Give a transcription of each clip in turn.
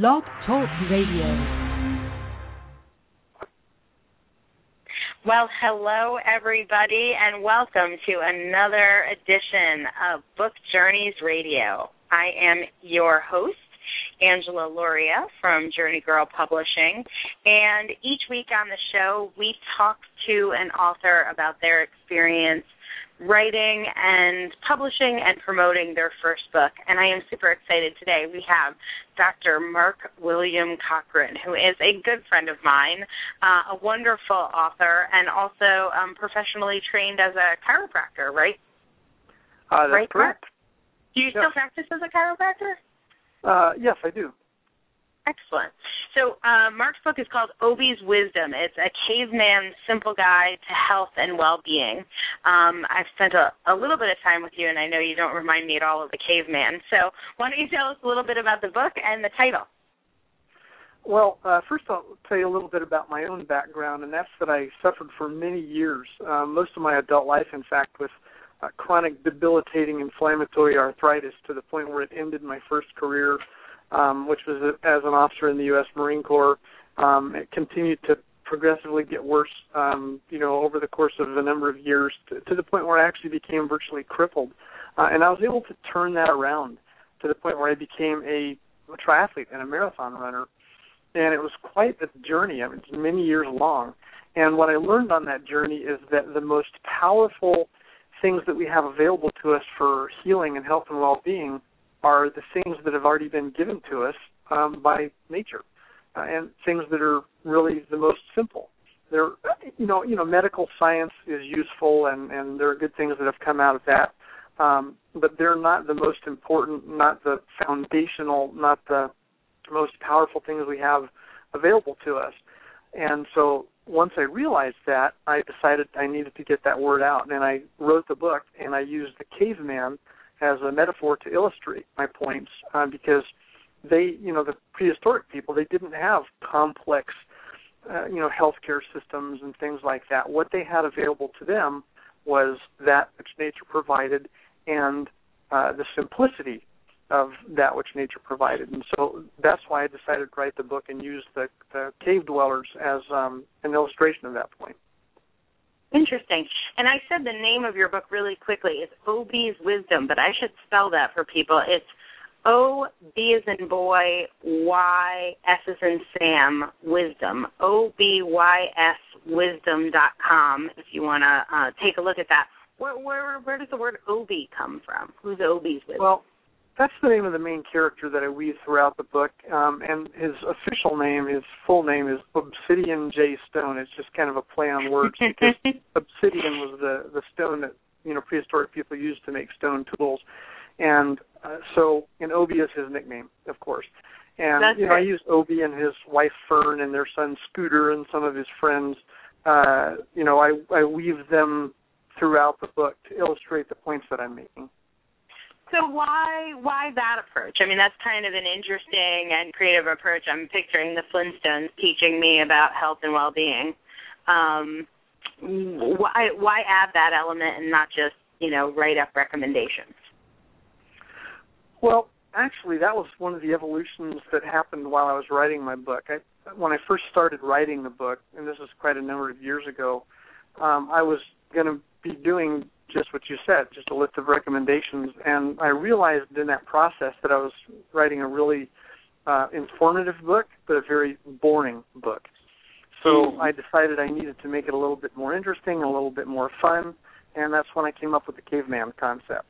Blog Talk Radio. Well, hello, everybody, and welcome to another edition of Book Journeys Radio. I am your host, Angela Lauria from Journey Girl Publishing, and each week on the show, we talk to an author about their experience writing and publishing and promoting their first book. And I am super excited today. We have Dr. Mark William Cochran, who is a good friend of mine, uh, a wonderful author, and also um, professionally trained as a chiropractor, right? Uh, that's right, correct. Mark? Do you still practice as a chiropractor? Uh, yes, I do. Excellent. So uh, Mark's book is called Oby's Wisdom. It's a caveman's simple guide to health and well-being. Um, I've spent a, a little bit of time with you, and I know you don't remind me at all of the caveman. So why don't you tell us a little bit about the book and the title? Well, uh, first I'll tell you a little bit about my own background, and that's that I suffered for many years, uh, most of my adult life, in fact, with uh, chronic debilitating inflammatory arthritis to the point where it ended my first career um, which was as an officer in the U.S. Marine Corps. Um, it continued to progressively get worse, um, you know, over the course of a number of years, to, to the point where I actually became virtually crippled. Uh, and I was able to turn that around to the point where I became a, a triathlete and a marathon runner. And it was quite a journey. I mean, it's many years long. And what I learned on that journey is that the most powerful things that we have available to us for healing and health and well-being are the things that have already been given to us um, by nature, uh, and things that are really the most simple. There, you know, you know, medical science is useful, and and there are good things that have come out of that, um, but they're not the most important, not the foundational, not the most powerful things we have available to us. And so once I realized that, I decided I needed to get that word out, and I wrote the book, and I used the caveman as a metaphor to illustrate my points uh, because they, you know, the prehistoric people, they didn't have complex, uh, you know, healthcare systems and things like that. What they had available to them was that which nature provided and uh, the simplicity of that which nature provided. And so that's why I decided to write the book and use the, the cave dwellers as um, an illustration of that point. Interesting. And I said the name of your book really quickly. It's Oby's Wisdom, but I should spell that for people. It's O B as in boy, Y S as in Sam, wisdom. O B Y S wisdom dot com. If you want to uh, take a look at that. Where where where does the word Oby come from? Who's Oby's wisdom? Well, that's the name of the main character that I weave throughout the book. Um, and his official name, his full name is Obsidian J Stone. It's just kind of a play on words because obsidian was the the stone that you know prehistoric people used to make stone tools, and uh, so and Oby is his nickname, of course. And That's you know, right. I use Oby and his wife Fern and their son Scooter and some of his friends. Uh, you know, I I weave them throughout the book to illustrate the points that I'm making. So why why that approach? I mean, that's kind of an interesting and creative approach. I'm picturing the Flintstones teaching me about health and well-being. Um, why why add that element and not just you know write up recommendations? Well, actually, that was one of the evolutions that happened while I was writing my book. I, when I first started writing the book, and this is quite a number of years ago, um, I was going to be doing just what you said, just a list of recommendations. And I realized in that process that I was writing a really uh, informative book, but a very boring book. So I decided I needed to make it a little bit more interesting, a little bit more fun, and that's when I came up with the caveman concept.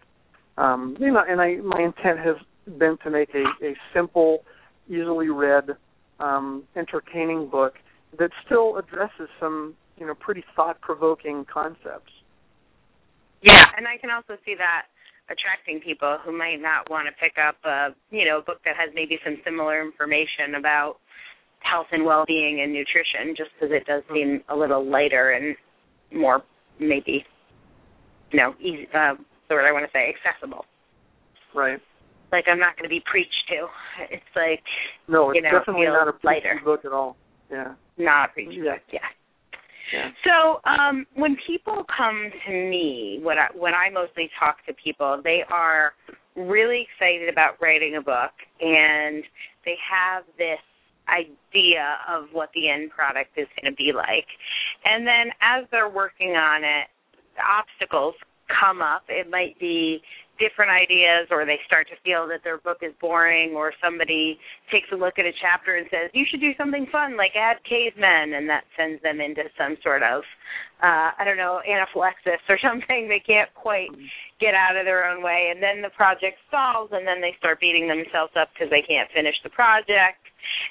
Um, you know, and I my intent has been to make a, a simple, easily read, um, entertaining book that still addresses some you know pretty thought provoking concepts. Yeah, and I can also see that attracting people who might not want to pick up a you know a book that has maybe some similar information about health and well-being and nutrition, just because it does seem a little lighter and more maybe you know easy. Uh, the word I want to say accessible. Right. Like I'm not going to be preached to. It's like No, it's you know, definitely not a lighter. book at all. Yeah. not preached Yeah. Yeah. So um, when people come to me, when I, when I mostly talk to people, they are really excited about writing a book, and they have this idea of what the end product is going to be like. And then as they're working on it, obstacles come up. It might be different ideas or they start to feel that their book is boring or somebody takes a look at a chapter and says you should do something fun like add cavemen and that sends them into some sort of uh i don't know anaphylaxis or something. They can't quite get out of their own way. And then the project stalls and then they start beating themselves up because they can't finish the project.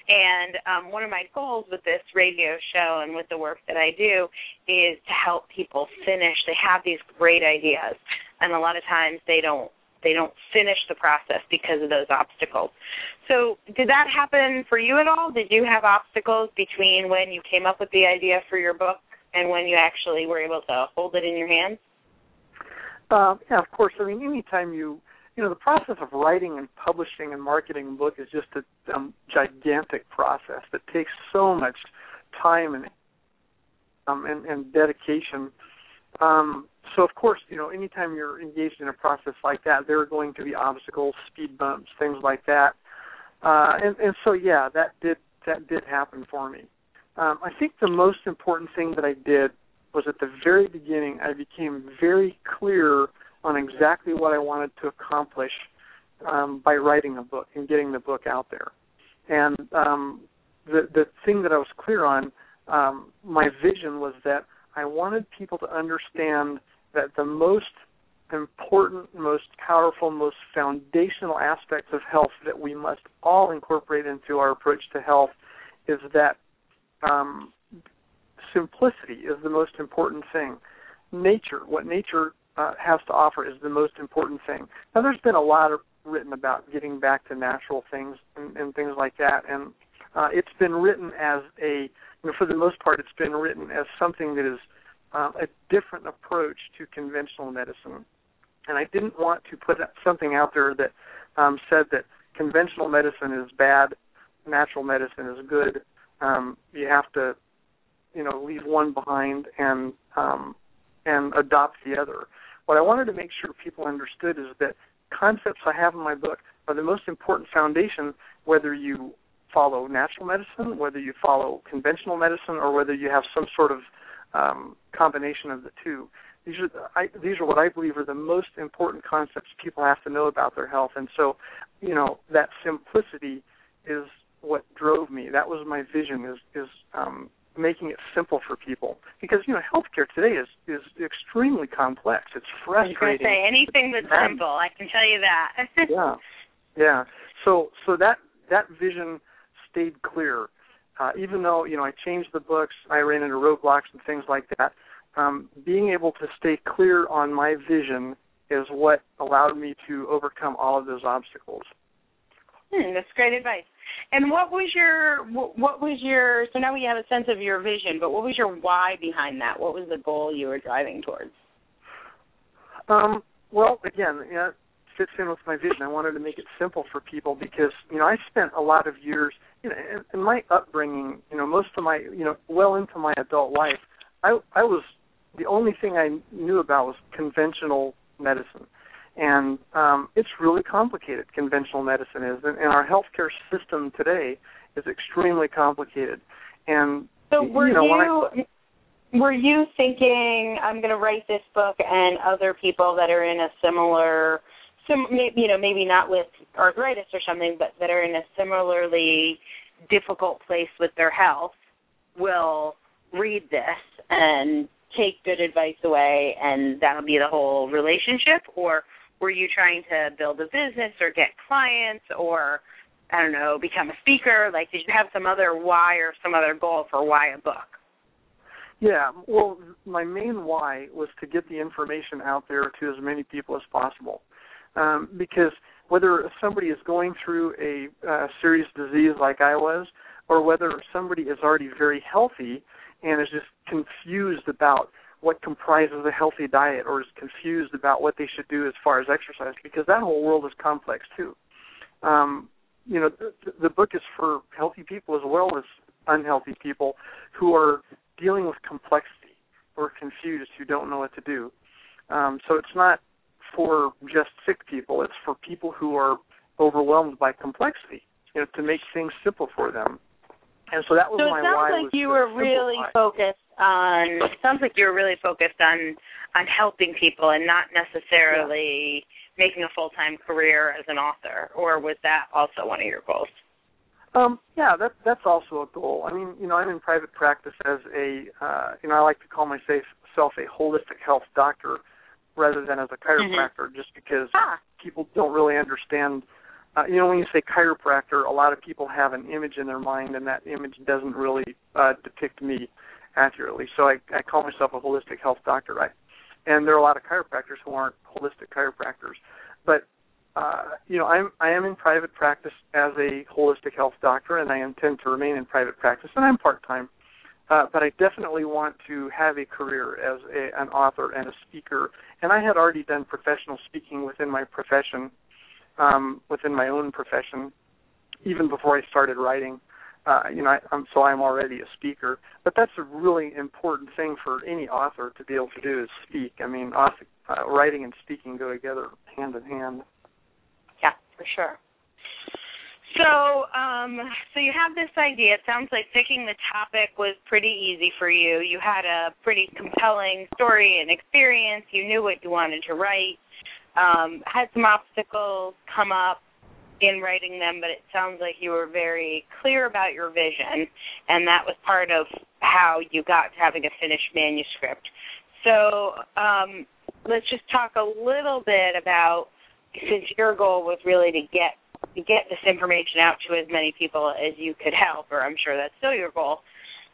And um, one of my goals with this radio show and with the work that I do is to help people finish. They have these great ideas, and a lot of times they don't they don't finish the process because of those obstacles. So, did that happen for you at all? Did you have obstacles between when you came up with the idea for your book and when you actually were able to hold it in your hands? Uh, yeah, of course. I mean, anytime you you know, the process of writing and publishing and marketing a book is just a um, gigantic process that takes so much time and um, and, and dedication. Um, so, of course, you know, anytime you're engaged in a process like that, there are going to be obstacles, speed bumps, things like that. Uh, and, and so, yeah, that did that did happen for me. Um, I think the most important thing that I did was at the very beginning. I became very clear on exactly what I wanted to accomplish um, by writing a book and getting the book out there. And um, the the thing that I was clear on, um, my vision was that I wanted people to understand that the most important, most powerful, most foundational aspects of health that we must all incorporate into our approach to health is that um, simplicity is the most important thing. Nature, what nature uh, has to offer is the most important thing. Now, there's been a lot of written about getting back to natural things and, and things like that, and uh, it's been written as a, you know, for the most part, it's been written as something that is uh, a different approach to conventional medicine. And I didn't want to put something out there that um, said that conventional medicine is bad, natural medicine is good. Um, you have to, you know, leave one behind and um, and adopt the other. What I wanted to make sure people understood is that concepts I have in my book are the most important foundation, whether you follow natural medicine, whether you follow conventional medicine, or whether you have some sort of um, combination of the two. These are I, these are what I believe are the most important concepts people have to know about their health, and so you know that simplicity is what drove me. That was my vision. Is is um, making it simple for people because you know healthcare today is is extremely complex. It's frustrating. I was going to say anything that's simple. I can tell you that. yeah, yeah. So so that that vision stayed clear, uh, even though you know I changed the books, I ran into roadblocks and things like that. Um, being able to stay clear on my vision is what allowed me to overcome all of those obstacles. Hmm, that's great advice. And what was your what was your so now we have a sense of your vision, but what was your why behind that? What was the goal you were driving towards? Um, well, again, it fits in with my vision. I wanted to make it simple for people because you know I spent a lot of years, you know, in, in my upbringing, you know, most of my, you know, well into my adult life, I I was the only thing I knew about was conventional medicine and um, it's really complicated. Conventional medicine is, and, and our healthcare system today is extremely complicated. And so, were you, know, you I, were you thinking I'm going to write this book, and other people that are in a similar, sim, you know, maybe not with arthritis or something, but that are in a similarly difficult place with their health will read this and take good advice away and that'll be the whole relationship or were you trying to build a business or get clients or I don't know, become a speaker? Like did you have some other why or some other goal for why a book? Yeah, well, my main why was to get the information out there to as many people as possible. Um, because whether somebody is going through a uh, serious disease like I was, or whether somebody is already very healthy and is just confused about what comprises a healthy diet or is confused about what they should do as far as exercise because that whole world is complex too. Um, you know, the, the book is for healthy people as well as unhealthy people who are dealing with complexity or confused who don't know what to do. Um, so it's not for just sick people; it's for people who are overwhelmed by complexity. you know, to make things simple for them. And so that was so my it sounds why. like you were really focused on. It sounds like you were really focused on on helping people and not necessarily yeah. making a full time career as an author. Or was that also one of your goals? Um, yeah, that that's also a goal. I mean, you know, I'm in private practice as a, uh, you know, I like to call myself a holistic health doctor rather than as a mm-hmm. chiropractor, mm-hmm. just because ah. people don't really understand. Uh, you know, when you say chiropractor, a lot of people have an image in their mind, and that image doesn't really uh, depict me accurately. So I, I call myself a holistic health doctor, right? And there are a lot of chiropractors who aren't holistic chiropractors, but uh, you know, I'm I am in private practice as a holistic health doctor, and I intend to remain in private practice, and I'm part time. Uh, but I definitely want to have a career as a, an author and a speaker. And I had already done professional speaking within my profession, um, within my own profession, even before I started writing. Uh, you know, I, I'm, so I'm already a speaker. But that's a really important thing for any author to be able to do is speak. I mean, author, uh, writing and speaking go together hand in hand Yeah, for sure. So, um, so you have this idea. It sounds like picking the topic was pretty easy for you. You had a pretty compelling story and experience. You knew what you wanted to write. Um, had some obstacles come up in writing them, but it sounds like you were very clear about your vision, and that was part of how you got to having a finished manuscript. So, um, let's just talk a little bit about since your goal was really to get get this information out to as many people as you could help, or I'm sure that's still your goal.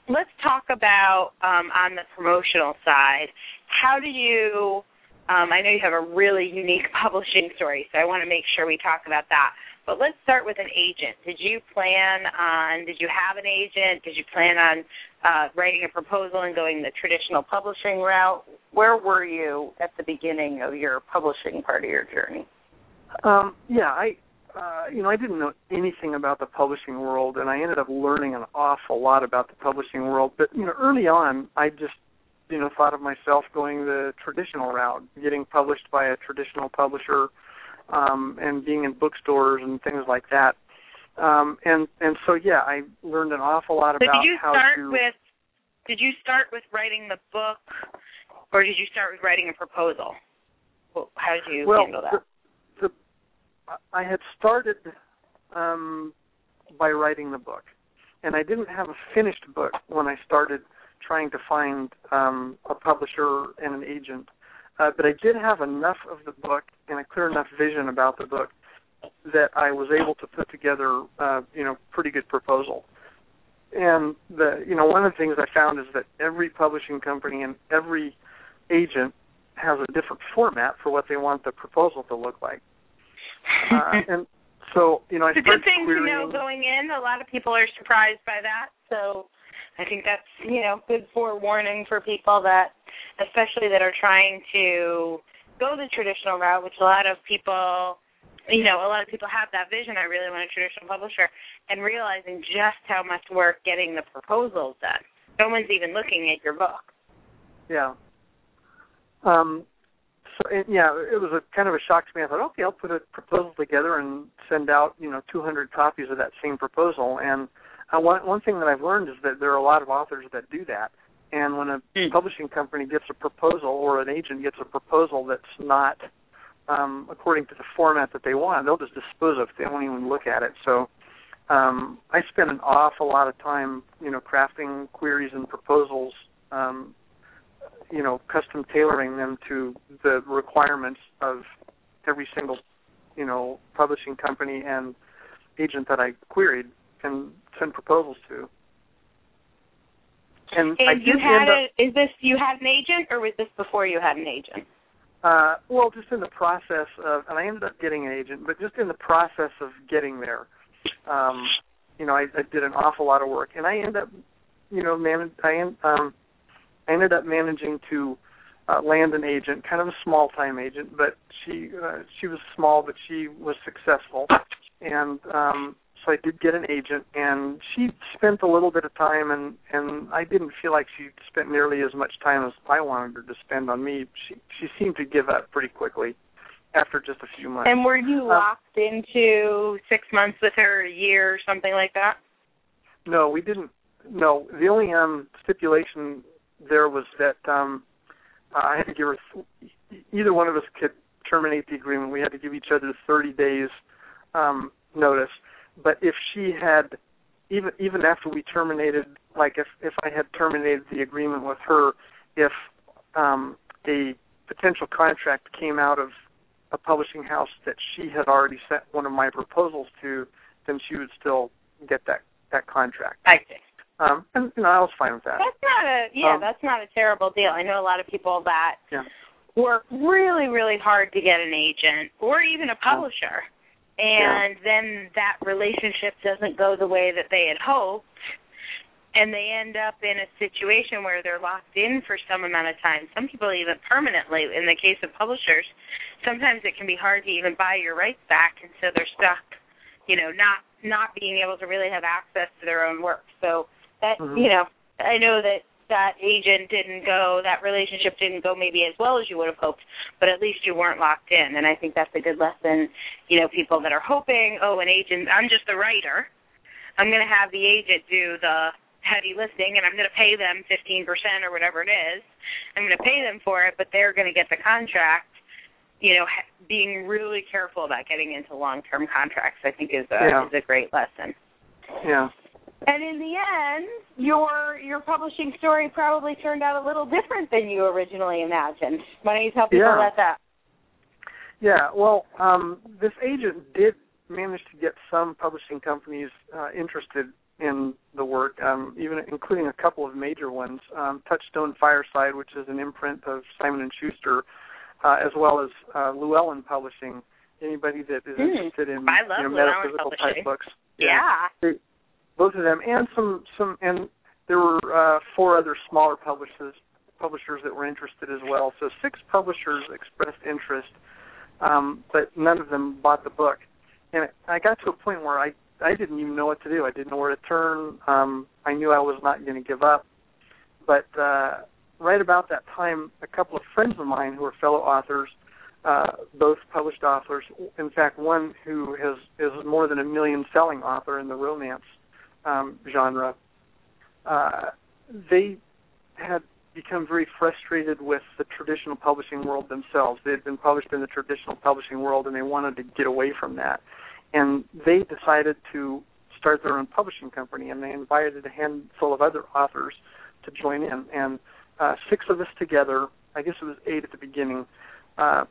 Let's talk about um, on the promotional side. How do you? Um, I know you have a really unique publishing story, so I want to make sure we talk about that. But let's start with an agent. Did you plan on? Did you have an agent? Did you plan on uh, writing a proposal and going the traditional publishing route? Where were you at the beginning of your publishing part of your journey? Um, yeah, I uh, you know, I didn't know anything about the publishing world, and I ended up learning an awful lot about the publishing world. But you know, early on, I just you know thought of myself going the traditional route, getting published by a traditional publisher, um, and being in bookstores and things like that. Um, and and so yeah, I learned an awful lot about. so did you how start to. With, did you start with writing the book, or did you start with writing a proposal? How did you well, handle that? I had started um, by writing the book, and I didn't have a finished book when I started trying to find um, a publisher and an agent. Uh, but I did have enough of the book and a clear enough vision about the book that I was able to put together, uh, you know, pretty good proposal. And the, you know, one of the things I found is that every publishing company and every agent has a different format for what they want the proposal to look like. Uh, and so, you know, I it's a good thing querying... to know going in. A lot of people are surprised by that. So I think that's, you know, good forewarning for people that, especially that are trying to go the traditional route, which a lot of people, you know, a lot of people have that vision. I really want a traditional publisher, and realizing just how much work getting the proposals done. No one's even looking at your book. Yeah. Um, so it, yeah, it was a kind of a shock to me. I thought, okay, I'll put a proposal together and send out, you know, 200 copies of that same proposal. And uh, one one thing that I've learned is that there are a lot of authors that do that. And when a mm. publishing company gets a proposal or an agent gets a proposal that's not um, according to the format that they want, they'll just dispose of it. They won't even look at it. So um, I spend an awful lot of time, you know, crafting queries and proposals um, you know custom tailoring them to the requirements of every single you know publishing company and agent that I queried and send proposals to. And, and you had a, is this you had an agent or was this before you had an agent? Uh, well, just in the process of, and I ended up getting an agent, but just in the process of getting there, um, you know, I, I did an awful lot of work, and I ended up, you know, man, I um, I ended up managing to uh, land an agent, kind of a small time agent, but she uh, she was small, but she was successful, and um, so I did get an agent, and she spent a little bit of time, and and I didn't feel like she spent nearly as much time as I wanted her to spend on me. She she seemed to give up pretty quickly after just a few months. And were you Um, locked into six months with her, a year, or something like that? No, we didn't. No, the only um stipulation there was that um I had to give her. Th- either one of us could terminate the agreement. We had to give each other 30 days um notice. But if she had, even even after we terminated, like if if I had terminated the agreement with her, if um a potential contract came out of a publishing house that she had already sent one of my proposals to, then she would still get that that contract. I see. Um, and you know, I was fine with that. That's not a yeah, Um, that's not a terrible deal. I know a lot of people that Yeah. work really, really hard to get an agent or even a publisher. And then that relationship doesn't go the way that they had hoped and they end up in a situation where they're locked in for some amount of time. Some people even permanently. In the case of publishers, sometimes it can be hard to even buy your rights back and so they're stuck, you know, not not being able to really have access to their own work. So that Mhm. you know, I know that that agent didn't go, that relationship didn't go maybe as well as you would have hoped, but at least you weren't locked in. And I think that's a good lesson, you know, people that are hoping, oh, an agent, I'm just the writer. I'm going to have the agent do the heavy lifting and I'm going to pay them 15% or whatever it is. I'm going to pay them for it, but they're going to get the contract. You know, being really careful about getting into long-term contracts, I think, is a Yeah. is a great lesson. Yeah. And in the end, your your publishing story probably turned out a little different than you originally imagined. Why don't you tell people Yeah. about that? Yeah, well, um, this agent did manage to get some publishing companies uh, interested in the work, um, even including a couple of major ones. Um, Touchstone Fireside, which is an imprint of Simon and Schuster, uh, as well as uh, Llewellyn Publishing. Anybody that is Hmm. interested in I love you know, metaphysical Publishing. type books, Yeah. Both of them, and some some, and there were uh, four other smaller publishers publishers that were interested as well. So six publishers expressed interest, um, but none of them bought the book. And I got to a point where I I didn't even know what to do. I didn't know where to turn. Um, I knew I was not going to give up, but uh, right about that time, a couple of friends of mine who are fellow authors. Uh, both published authors. In fact, one who has is more than a million selling author in the romance um, genre. Uh, they had become very frustrated with the traditional publishing world themselves. They had been published in the traditional publishing world, and they wanted to get away from that. And they decided to start their own publishing company, and they invited a handful of other authors to join in. And uh, six of us together, I guess it was eight at the beginning, uh,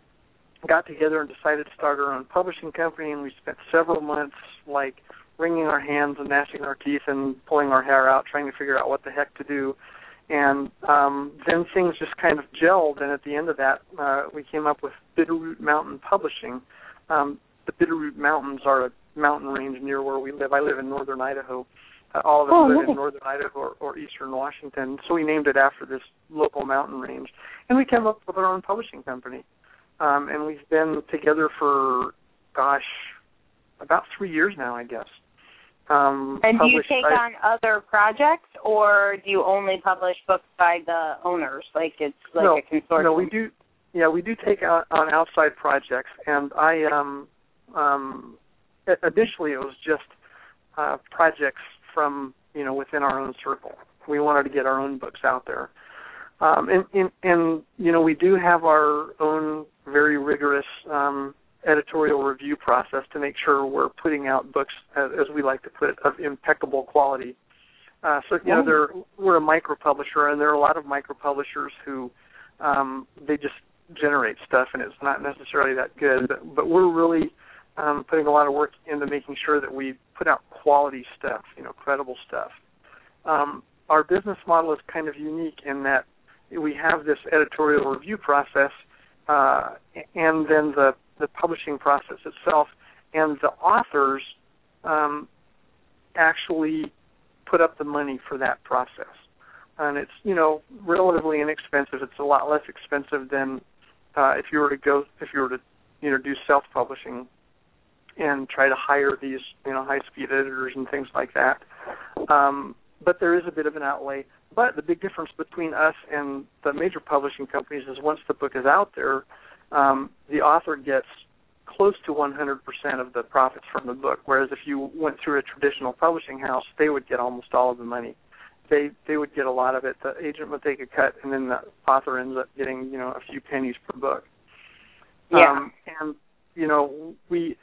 got together and decided to start our own publishing company. And we spent several months, like wringing our hands and gnashing our teeth and pulling our hair out, trying to figure out what the heck to do. And um, then things just kind of gelled, and at the end of that, uh, we came up with Bitterroot Mountain Publishing. Um, the Bitterroot Mountains are a mountain range near where we live. I live in northern Idaho. Uh, all of us Oh, live nice. in northern Idaho or, or eastern Washington, so we named it after this local mountain range. And we came up with our own publishing company. Um, and we've been together for, gosh, about three years now, I guess. Um, And do you take I- on other projects, or do you only publish books by the owners? Like it's like no, a consortium. No, we do. Yeah, we do take out on outside projects, and I um um initially it was just uh projects from you know within our own circle. We wanted to get our own books out there, um, and, and and you know we do have our own very rigorous um editorial review process to make sure we're putting out books as, as we like to put it of impeccable quality. Uh, so you know, there we're a micro publisher, and there are a lot of micro publishers who um, they just generate stuff, and it's not necessarily that good. But, but we're really um, putting a lot of work into making sure that we put out quality stuff, you know, credible stuff. Um, our business model is kind of unique in that we have this editorial review process, uh, and then the the publishing process itself, and the authors um, actually put up the money for that process. And it's you know relatively inexpensive. It's a lot less expensive than uh, if you were to go if you were to you know do self publishing and try to hire these you know high speed editors and things like that. Um, but there is a bit of an outlay. But the big difference between us and the major publishing companies is once the book is out there, um, the author gets close to 100% of the profits from the book. Whereas if you went through a traditional publishing house, they would get almost all of the money. They they would get a lot of it. The agent would take a cut, and then the author ends up getting you know a few pennies per book. Yeah. Um, and you know we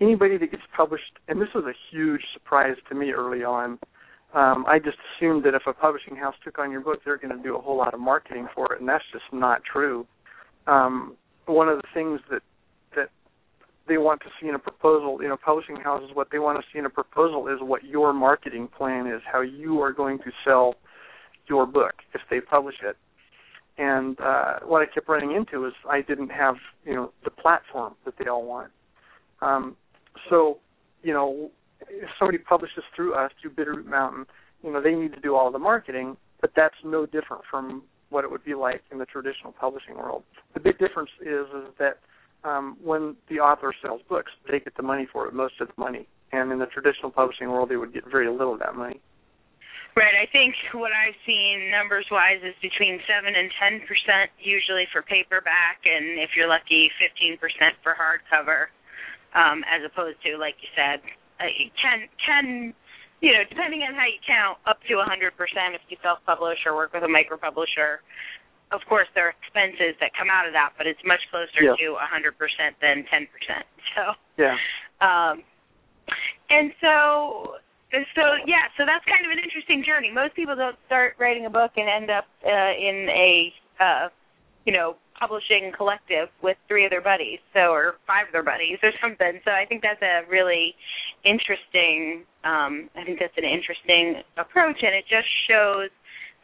anybody that gets published, and this was a huge surprise to me early on. Um, I just assumed that if a publishing house took on your book, they're going to do a whole lot of marketing for it, and that's just not true. Um, one of the things that that they want to see in a proposal, you know, publishing houses, what they want to see in a proposal is what your marketing plan is, how you are going to sell your book if they publish it. And uh, what I kept running into is I didn't have, you know, the platform that they all want. Um, so, you know, if somebody publishes through us through Bitterroot Mountain, you know, they need to do all the marketing, but that's no different from what it would be like in the traditional publishing world. The big difference is is that um, when the author sells books, they get the money for it, most of the money. And in the traditional publishing world, they would get very little of that money. Right. I think what I've seen numbers wise is between seven and ten percent usually for paperback, and if you're lucky, fifteen percent for hardcover, um, as opposed to like you said, uh, ten ten. You know, depending on how you count, up to a 100% if you self-publish or work with a micro-publisher. Of course, there are expenses that come out of that, but it's much closer Yeah. to a 100% than 10%. So, Yeah. um, and so, and so yeah, so that's kind of an interesting journey. Most people don't start writing a book and end up uh, in a, uh, you know, publishing collective with three of their buddies, so or five of their buddies or something. So I think that's a really interesting. Um, I think that's an interesting approach, and it just shows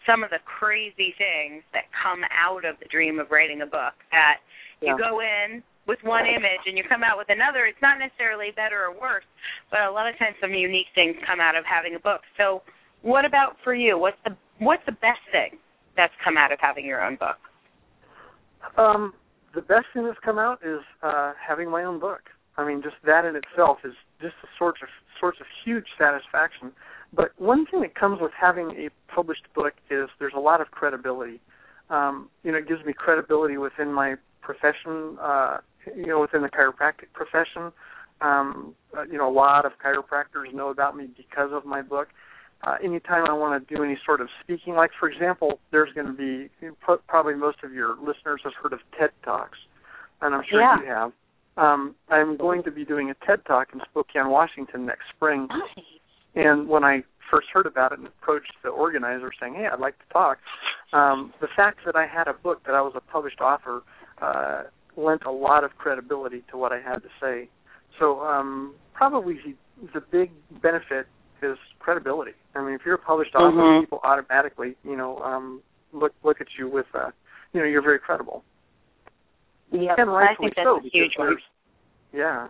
some of the crazy things that come out of the dream of writing a book. That you go in with one image and you come out with another. It's not necessarily better or worse, but a lot of times some unique things come out of having a book. So, what about for you? What's the what's the best thing that's come out of having your own book? Um, the best thing that's come out is uh, having my own book. I mean, just that in itself is just a source of source of huge satisfaction. But one thing that comes with having a published book is there's a lot of credibility. Um, you know, it gives me credibility within my profession. Uh, you know, within the chiropractic profession. Um, uh, you know, a lot of chiropractors know about me because of my book. Uh, anytime I want to do any sort of speaking, like for example, there's going to be probably most of your listeners have heard of TED Talks, and I'm sure Yeah. you have. Um, I'm going to be doing a TED Talk in Spokane, Washington next spring, Nice. and when I first heard about it and approached the organizer saying, "Hey, I'd like to talk," um, the fact that I had a book that I was a published author uh, lent a lot of credibility to what I had to say. So um, probably the, the big benefit is credibility. I mean, if you're a published author, Mhm. people automatically, you know, um, look look at you with, uh, you know, you're very credible. Yeah, and I think that's so a huge one. yeah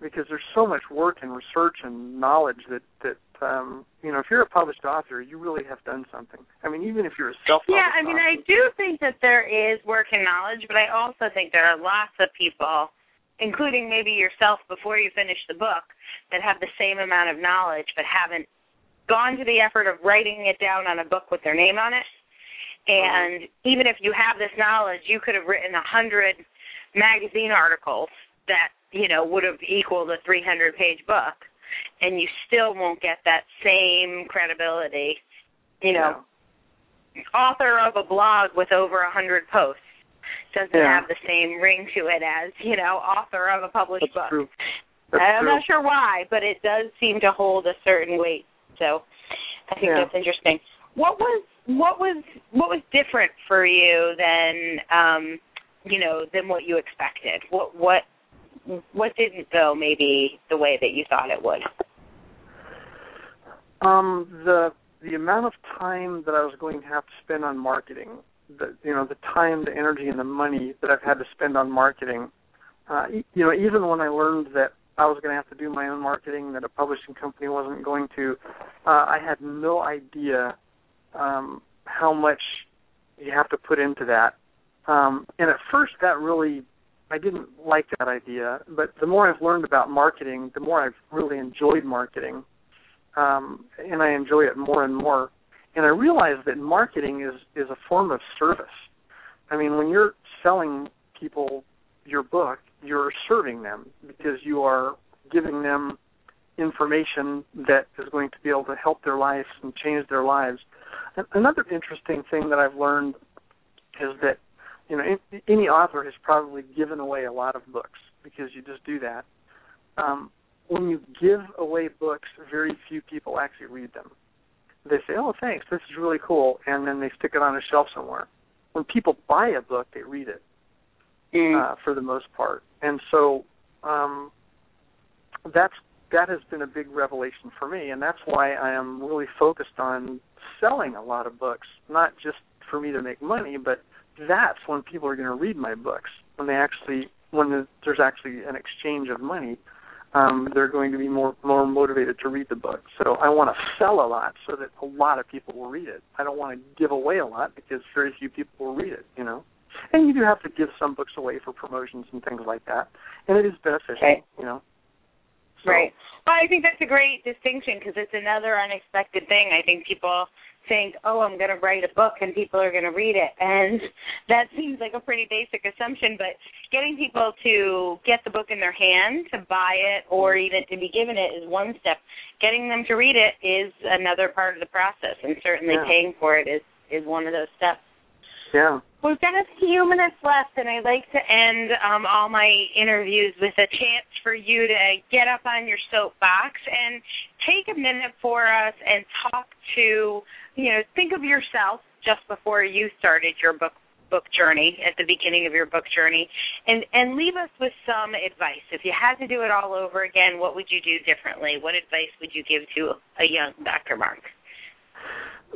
because there's so much work and research and knowledge that that um you know if you're a published author you really have done something i mean even if you're a self Yeah, I mean, I do think that there is work and knowledge, but I also think there are lots of people, including maybe yourself before you finish the book, that have the same amount of knowledge but haven't gone to the effort of writing it down on a book with their name on it. And even if you have this knowledge, you could have written a hundred magazine articles that you know would have equaled a 300 page book, and you still won't get that same credibility. You know, author of a blog with over a hundred posts doesn't Yeah. have the same ring to it as you know author of a published that's book. true that's I'm true. not sure why, but it does seem to hold a certain weight. So I think Yeah. that's interesting. What was what was what was different for you than um you know than what you expected? What what what didn't go maybe the way that you thought it would? Um, the the amount of time that I was going to have to spend on marketing, the you know the time, the energy, and the money that I've had to spend on marketing. Uh, you know, even when I learned that I was going to have to do my own marketing, that a publishing company wasn't going to, uh, I had no idea um, how much you have to put into that. Um, and at first, that really I didn't like that idea. But the more I've learned about marketing, the more I've really enjoyed marketing um, and I enjoy it more and more. And I realize that marketing is is a form of service. I mean, when you're selling people your book, you're serving them because you are giving them information that is going to be able to help their lives and change their lives. And another interesting thing that I've learned is that you know any author has probably given away a lot of books because you just do that. Um, when you give away books, very few people actually read them. They say, "Oh, thanks, this is really cool," and then they stick it on a shelf somewhere. When people buy a book, they read it mm. uh, for the most part, and so um, that's that has been a big revelation for me, and that's why I am really focused on selling a lot of books, not just for me to make money, but that's when people are going to read my books when they actually when there's actually an exchange of money. Um, they're going to be more more motivated to read the book. So I want to sell a lot so that a lot of people will read it. I don't want to give away a lot because very few people will read it. You know, and you do have to give some books away for promotions and things like that, and it is beneficial. Okay. You know. So, right. Well, I think that's a great distinction because it's another unexpected thing. I think people think, "Oh, I'm going to write a book and people are going to read it," and that seems like a pretty basic assumption. But getting people to get the book in their hand, to buy it, or even to be given it is one step. Getting them to read it is another part of the process, and certainly yeah. paying for it is is one of those steps. Yeah. We've got a few minutes left, and I like to end um, all my interviews with a chance for you to get up on your soapbox and take a minute for us and talk to, you know, think of yourself just before you started your book book journey at the beginning of your book journey and and leave us with some advice. If you had to do it all over again what would you do differently? What advice would you give to a young dr mark?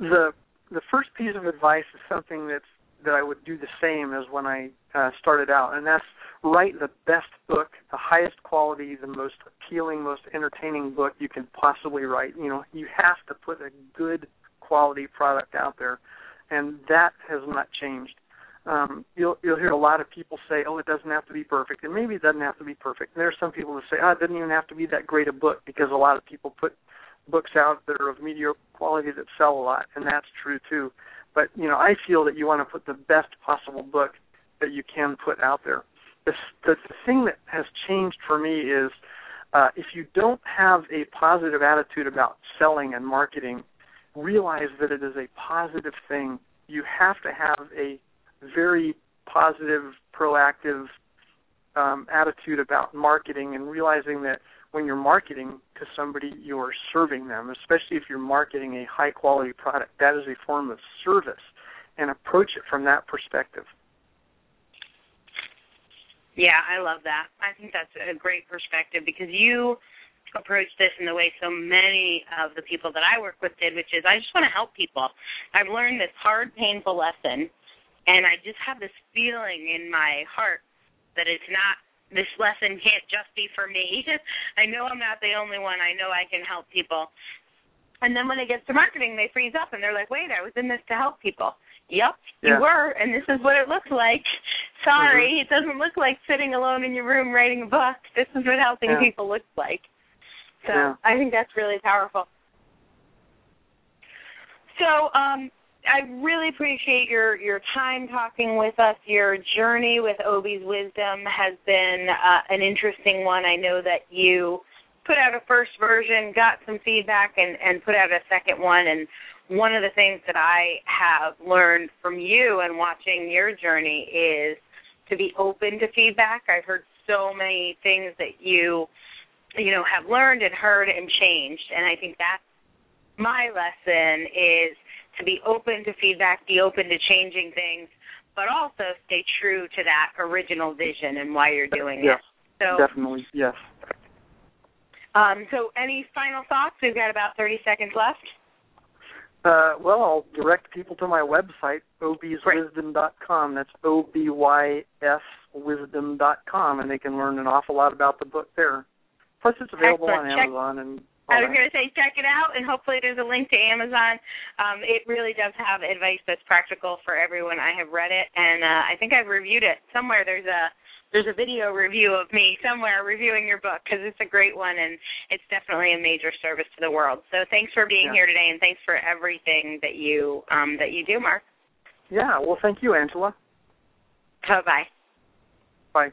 The the first piece of advice is something that's that I would do the same as when I uh, started out, and that's write the best book, the highest quality, the most appealing, most entertaining book you can possibly write. You know, you have to put a good quality product out there, and that has not changed. Um, you'll you'll hear a lot of people say, "Oh, it doesn't have to be perfect," and maybe it doesn't have to be perfect. And there are some people who say, "Oh, it doesn't even have to be that great a book," because a lot of people put books out that are of mediocre quality that sell a lot, and that's true too. But you know, I feel that you want to put the best possible book that you can put out there. The, the, the thing that has changed for me is uh, if you don't have a positive attitude about selling and marketing, realize that it is a positive thing. You have to have a very positive, proactive um, attitude about marketing and realizing that when you're marketing to somebody, you're serving them, especially if you're marketing a high quality product. That is a form of service, and approach it from that perspective. Yeah, I love that. I think that's a great perspective because you approach this in the way so many of the people that I work with did, which is I just want to help people. I've learned this hard, painful lesson, and I just have this feeling in my heart that it's not this lesson can't just be for me. I know I'm not the only one. I know I can help people. And then when it gets to marketing, they freeze up and they're like, "Wait, I was in this to help people." Yep, yeah. you were, and this is what it looks like. Sorry, mm-hmm. it doesn't look like sitting alone in your room writing a book. This is what helping yeah. people looks like. So yeah. I think that's really powerful. So um, I really appreciate your your time talking with us. Your journey with Oby's wisdom has been uh, an interesting one. I know that you put out a first version, got some feedback, and and put out a second one. And one of the things that I have learned from you and watching your journey is to be open to feedback. I've heard so many things that you you know have learned and heard and changed, and I think that's my lesson is to be open to feedback, be open to changing things, but also stay true to that original vision and why you're doing yes, it. So definitely, yes. Um, so, any final thoughts? We've got about 30 seconds left. Uh, well, I'll direct people to my website, obyswisdom.com. That's O B Y S wisdom.com, and they can learn an awful lot about the book there. Plus, it's available Excellent. on Check- Amazon and I was going to say check it out, and hopefully there's a link to Amazon. Um, it really does have advice that's practical for everyone. I have read it, and uh, I think I've reviewed it somewhere. There's a there's a video review of me somewhere reviewing your book because it's a great one, and it's definitely a major service to the world. So thanks for being yeah. here today, and thanks for everything that you um, that you do, Mark. Yeah, well, thank you, Angela. Bye bye. Bye.